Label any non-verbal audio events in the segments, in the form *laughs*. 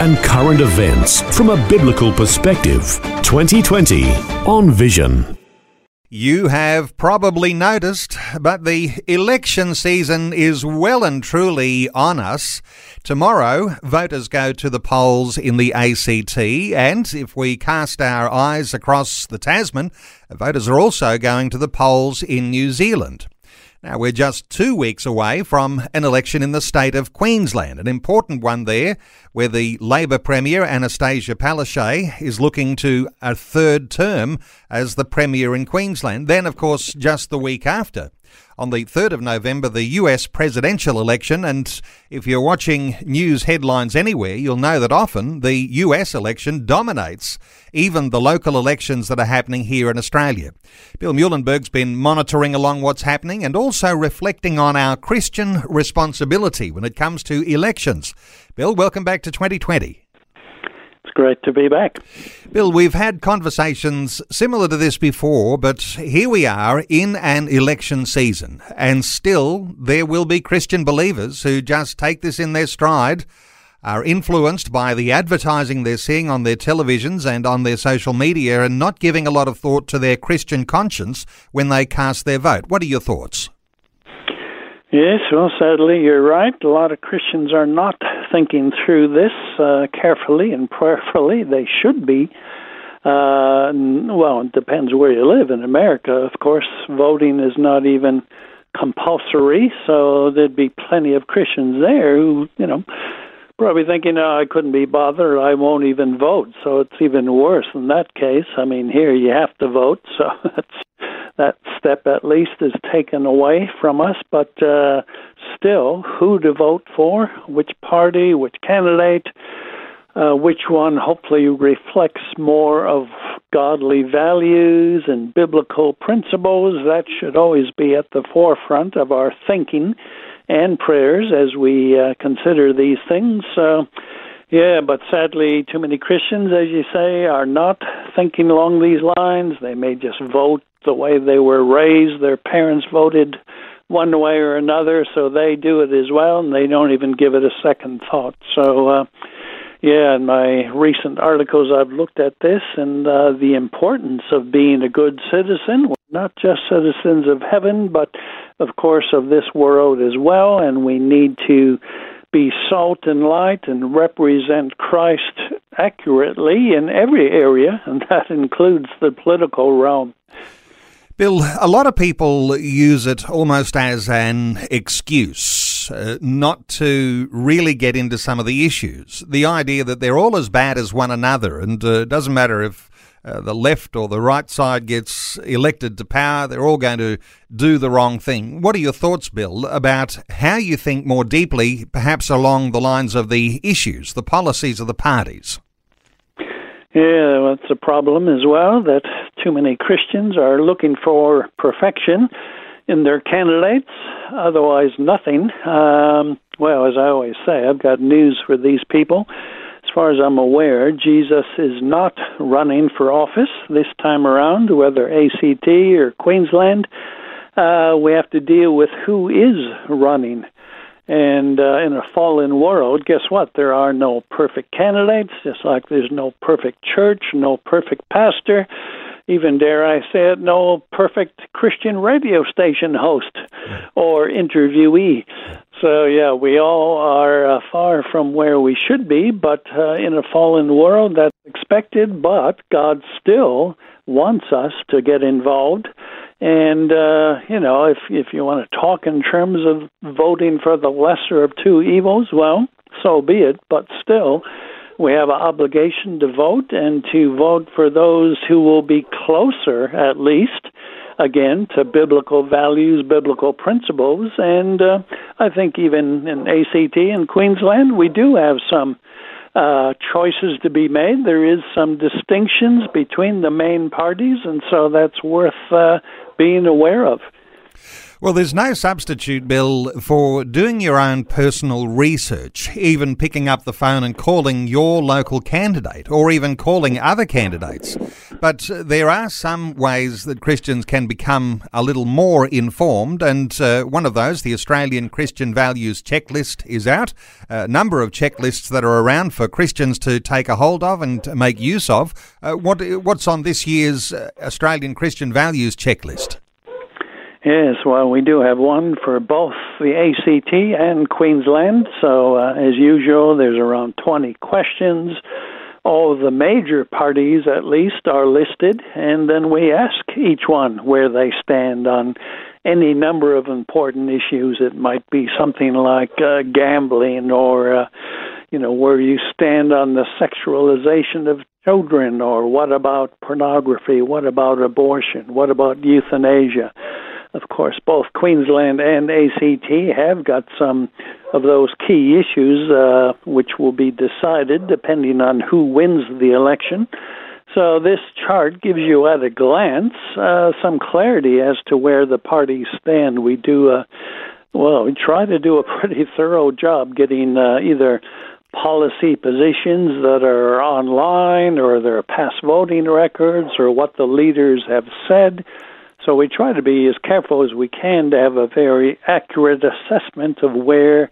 and current events from a biblical perspective. 2020 on Vision. You have probably noticed, but the election season is well and truly on us. Tomorrow, voters go to the polls in the ACT, and if we cast our eyes across the Tasman, voters are also going to the polls in New Zealand. Now, we're just two weeks away from an election in the state of Queensland, an important one there, where the Labor Premier, Annastacia Palaszczuk, is looking to a third term as the Premier in Queensland. Then, of course, just the week after, on the 3rd of November, the US presidential election. And if you're watching news headlines anywhere, you'll know that often the US election dominates even the local elections that are happening here in Australia. Bill Muehlenberg's been monitoring along what's happening and also reflecting on our Christian responsibility when it comes to elections. Bill, welcome back to 2020 great to be back. Bill, we've had conversations similar to this before, but here we are in an election season, and still there will be Christian believers who just take this in their stride, are influenced by the advertising they're seeing on their televisions and on their social media, and not giving a lot of thought to their Christian conscience when they cast their vote. What are your thoughts? Yes, well, sadly, you're right. A lot of Christians are not thinking through this uh, carefully and prayerfully. They should be. Uh, well, it depends where you live. In America, of course, voting is not even compulsory, so there'd be plenty of Christians there who, you know, probably thinking, oh, I couldn't be bothered, I won't even vote. So it's even worse in that case. I mean, here you have to vote, *laughs* so that's that step at least is taken away from us. But uh, still, who to vote for, which party, which candidate, uh, which one hopefully reflects more of godly values and biblical principles. That should always be at the forefront of our thinking and prayers as we uh, consider these things. Uh, yeah, but sadly, too many Christians, as you say, are not thinking along these lines. They may just vote the way they were raised. Their parents voted one way or another, so they do it as well, and they don't even give it a second thought. So, uh, yeah, in my recent articles, I've looked at this and uh, the importance of being a good citizen. We're not just citizens of heaven, but of course of this world as well, and we need to be salt and light and represent Christ accurately in every area, and that includes the political realm. Bill, a lot of people use it almost as an excuse uh, not to really get into some of the issues. The idea that they're all as bad as one another, and uh, it doesn't matter if uh, the left or the right side gets elected to power, they're all going to do the wrong thing. What are your thoughts, Bill, about how you think more deeply, perhaps along the lines of the issues, the policies of the parties? Yeah, that's a problem as well that too many Christians are looking for perfection in their candidates, otherwise, nothing. Um, well, as I always say, I've got news for these people. As far as I'm aware, Jesus is not running for office this time around, whether ACT or Queensland. Uh, we have to deal with who is running. And uh, in a fallen world, guess what? There are no perfect candidates, just like there's no perfect church, no perfect pastor, even dare I say it, no perfect Christian radio station host or interviewee. So, yeah, we all are uh, far from where we should be, but uh, in a fallen world, that's expected, but God still wants us to get involved and uh, you know, if if you want to talk in terms of voting for the lesser of two evils, well, so be it. But still, we have an obligation to vote and to vote for those who will be closer, at least, again, to biblical values, biblical principles. And uh, I think even in ACT and Queensland, we do have some uh, choices to be made. There is some distinctions between the main parties, and so that's worth uh, being aware of. Well, there's no substitute, Bill, for doing your own personal research, even picking up the phone and calling your local candidate or even calling other candidates. But uh, there are some ways that Christians can become a little more informed, and uh, one of those, the Australian Christian Values Checklist, is out. A number of checklists that are around for Christians to take a hold of and make use of. Uh, what, what's on this year's uh, Australian Christian Values Checklist? Yes, well, we do have one for both the ACT and Queensland. So, uh, as usual, there's around 20 questions. All the major parties, at least, are listed, and then we ask each one where they stand on any number of important issues. It might be something like uh, gambling or, uh, you know, where you stand on the sexualization of children, or what about pornography? What about abortion? What about euthanasia? Of course, both Queensland and ACT have got some of those key issues, uh, which will be decided depending on who wins the election. So this chart gives you at a glance uh, some clarity as to where the parties stand. We do a well, we try to do a pretty *laughs* thorough job getting uh, either policy positions that are online or their past voting records or what the leaders have said so we try to be as careful as we can to have a very accurate assessment of where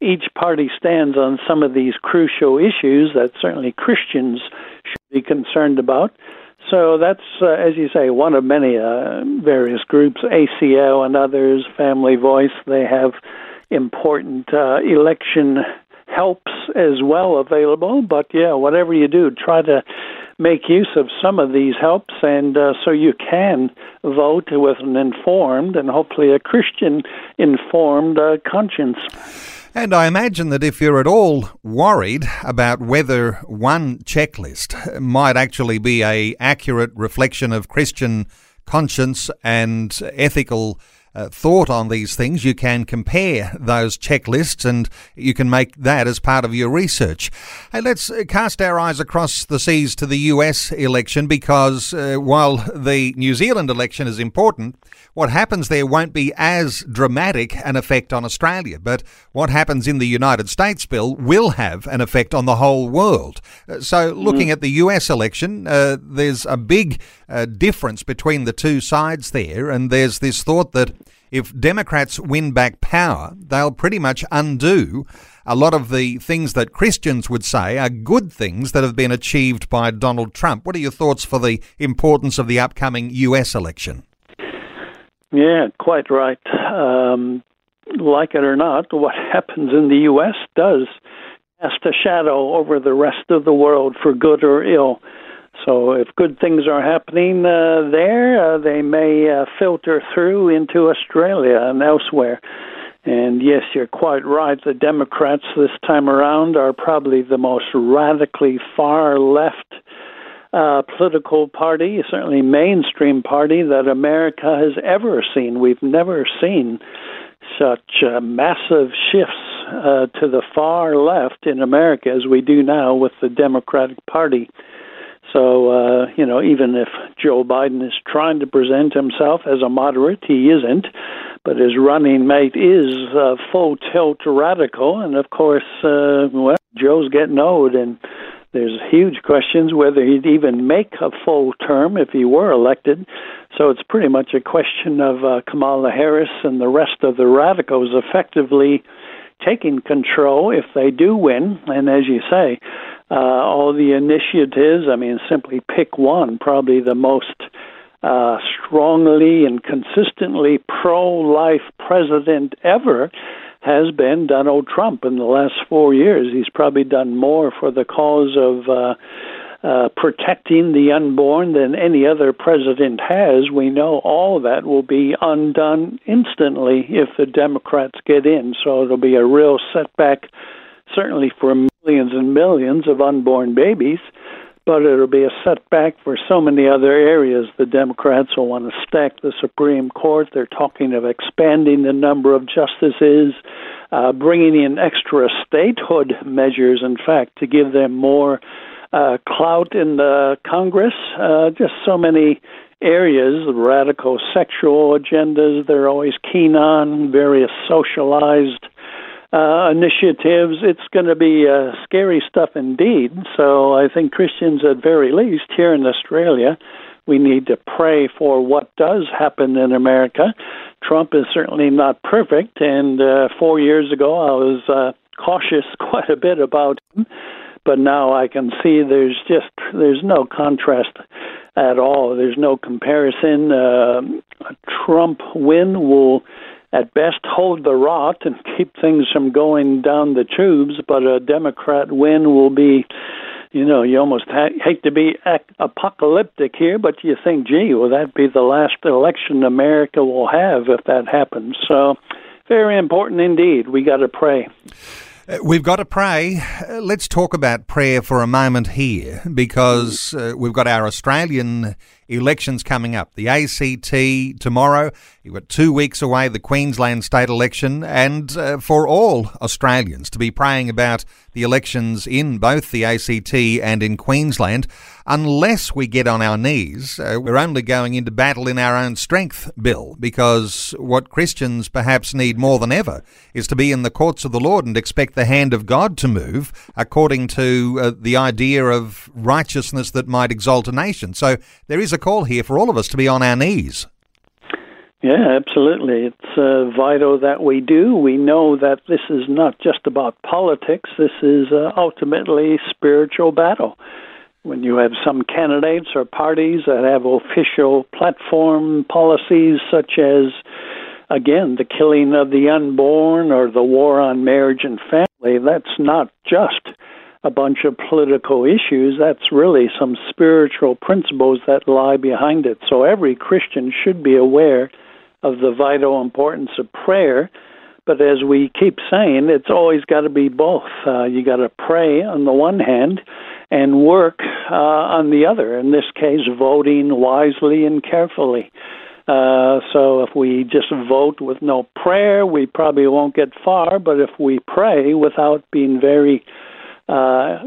each party stands on some of these crucial issues that certainly Christians should be concerned about. So that's, uh, as you say, one of many uh, various groups, ACL and others, Family Voice. They have important uh, election helps as well available. But yeah, whatever you do, try to make use of some of these helps, and uh, so you can vote with an informed and hopefully a Christian informed uh, conscience. And I imagine that if you're at all worried about whether one checklist might actually be a accurate reflection of Christian conscience and ethical uh, thought on these things, you can compare those checklists and you can make that as part of your research. Hey, let's uh, cast our eyes across the seas to the US election because uh, while the New Zealand election is important, what happens there won't be as dramatic an effect on Australia. But what happens in the United States, Bill, will have an effect on the whole world. Uh, so, looking mm. at the US election, uh, there's a big uh, difference between the two sides there, and there's this thought that if Democrats win back power, they'll pretty much undo a lot of the things that Christians would say are good things that have been achieved by Donald Trump. What are your thoughts for the importance of the upcoming US election? Yeah, quite right. Um, like it or not, what happens in the U.S. does cast a shadow over the rest of the world for good or ill. So, if good things are happening uh, there, uh, they may uh, filter through into Australia and elsewhere. And yes, you're quite right. The Democrats this time around are probably the most radically far left uh, political party, certainly mainstream party that America has ever seen. We've never seen such uh, massive shifts uh, to the far left in America as we do now with the Democratic Party. So, uh, you know, even if Joe Biden is trying to present himself as a moderate, he isn't. But his running mate is uh, full tilt radical. And of course, uh, well, Joe's getting old and there's huge questions whether he'd even make a full term if he were elected. So it's pretty much a question of uh, Kamala Harris and the rest of the radicals effectively taking control if they do win. And as you say, uh, all the initiatives, I mean, simply pick one, probably the most uh, strongly and consistently pro life president ever has been Donald Trump in the last four years. He's probably done more for the cause of uh, uh, protecting the unborn than any other president has. We know all that will be undone instantly if the Democrats get in. So it'll be a real setback, certainly for millions and millions of unborn babies. but it'll be a setback for so many other areas. The Democrats will want to stack the Supreme Court. They're talking of expanding the number of justices, uh, bringing in extra statehood measures, in fact, to give them more uh, clout in the Congress. Uh, just so many areas, radical sexual agendas they're always keen on, various socialized uh, initiatives. It's going to be uh, scary stuff indeed. So I think Christians, at very least, here in Australia, we need to pray for what does happen in America. Trump is certainly not perfect, and uh, four years ago I was uh, cautious *laughs* quite a bit about him, but now I can see there's just there's no contrast at all. There's no comparison. Uh, a Trump win will at best hold the rot and *laughs* keep things from going down the tubes, but a Democrat win will be, you know, you almost ha- hate to be ac- apocalyptic here, but you think, gee, will that be the last election America will have if that happens? So, very important indeed. We got to pray. Uh, we've got to pray. Uh, let's talk about prayer for a moment here because uh, we've got our Australian elections coming up. The ACT tomorrow. You've got two weeks away, the Queensland state election, and uh, for all Australians to be praying about the elections in both the ACT and in Queensland. Unless we get on our knees, uh, we're only going into battle in our own strength, Bill, because what Christians perhaps need more than ever is to be in the courts of the Lord and expect the hand of God to move according to uh, the idea of righteousness that might exalt a nation. So there is a call here for all of us to be on our knees. Yeah, absolutely. It's uh, vital that we do. We know that this is not just about politics. This is uh, ultimately spiritual battle. When you have some candidates or parties that have official platform policies such as, again, the killing of the unborn or the war on marriage and family, that's not just a bunch of political issues. That's really some spiritual principles that lie behind it. So every Christian should be aware of the vital importance of prayer. But as we keep saying, it's always got to be both. Uh, you got to pray on the one hand and work uh, on the other. In this case, voting wisely and carefully. Uh, so if we just vote with no prayer, we probably won't get far. But if we pray without being very uh,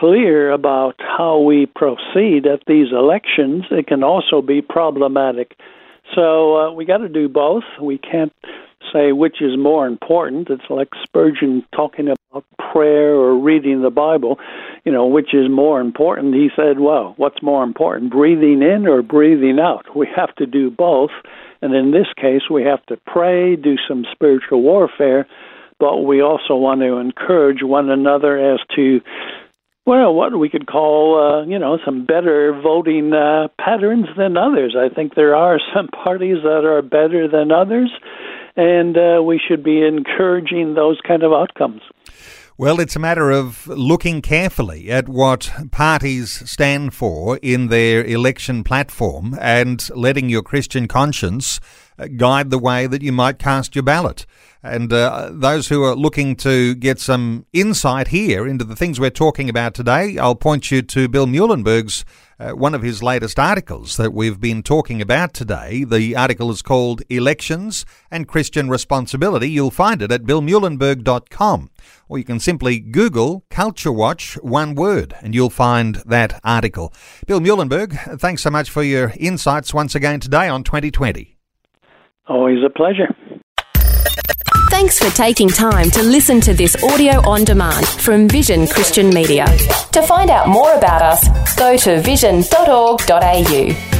clear about how we proceed at these elections, it can also be problematic. So uh, we got to do both. We can't say which is more important. It's like Spurgeon talking about prayer or reading the Bible. You know, which is more important? He said, well, what's more important, breathing in or breathing out? We have to do both. And in this case, we have to pray, do some spiritual warfare, but we also want to encourage one another as to well, what we could call, uh, you know, some better voting uh, patterns than others. I think there are *laughs* some parties that are better than others, and uh, we should be encouraging those kind of outcomes. Well, it's a matter of looking carefully at what parties stand for in their election platform and letting your Christian conscience uh, guide the way that you might cast your ballot. And uh, those who are looking to get some insight here into the things we're talking about today, I'll point you to Bill Muehlenberg's uh, one of his latest articles that we've been talking about today. The article is called Elections and Christian Responsibility. You'll find it at billmuehlenberg.com. Or you can simply Google Culture Watch, one word, and you'll find that article. Bill Muehlenberg, thanks so much for your insights once again today on 2020. Always a pleasure. Thanks for taking time to listen to this audio on demand from Vision Christian Media. To find out more about us, go to vision.org.au.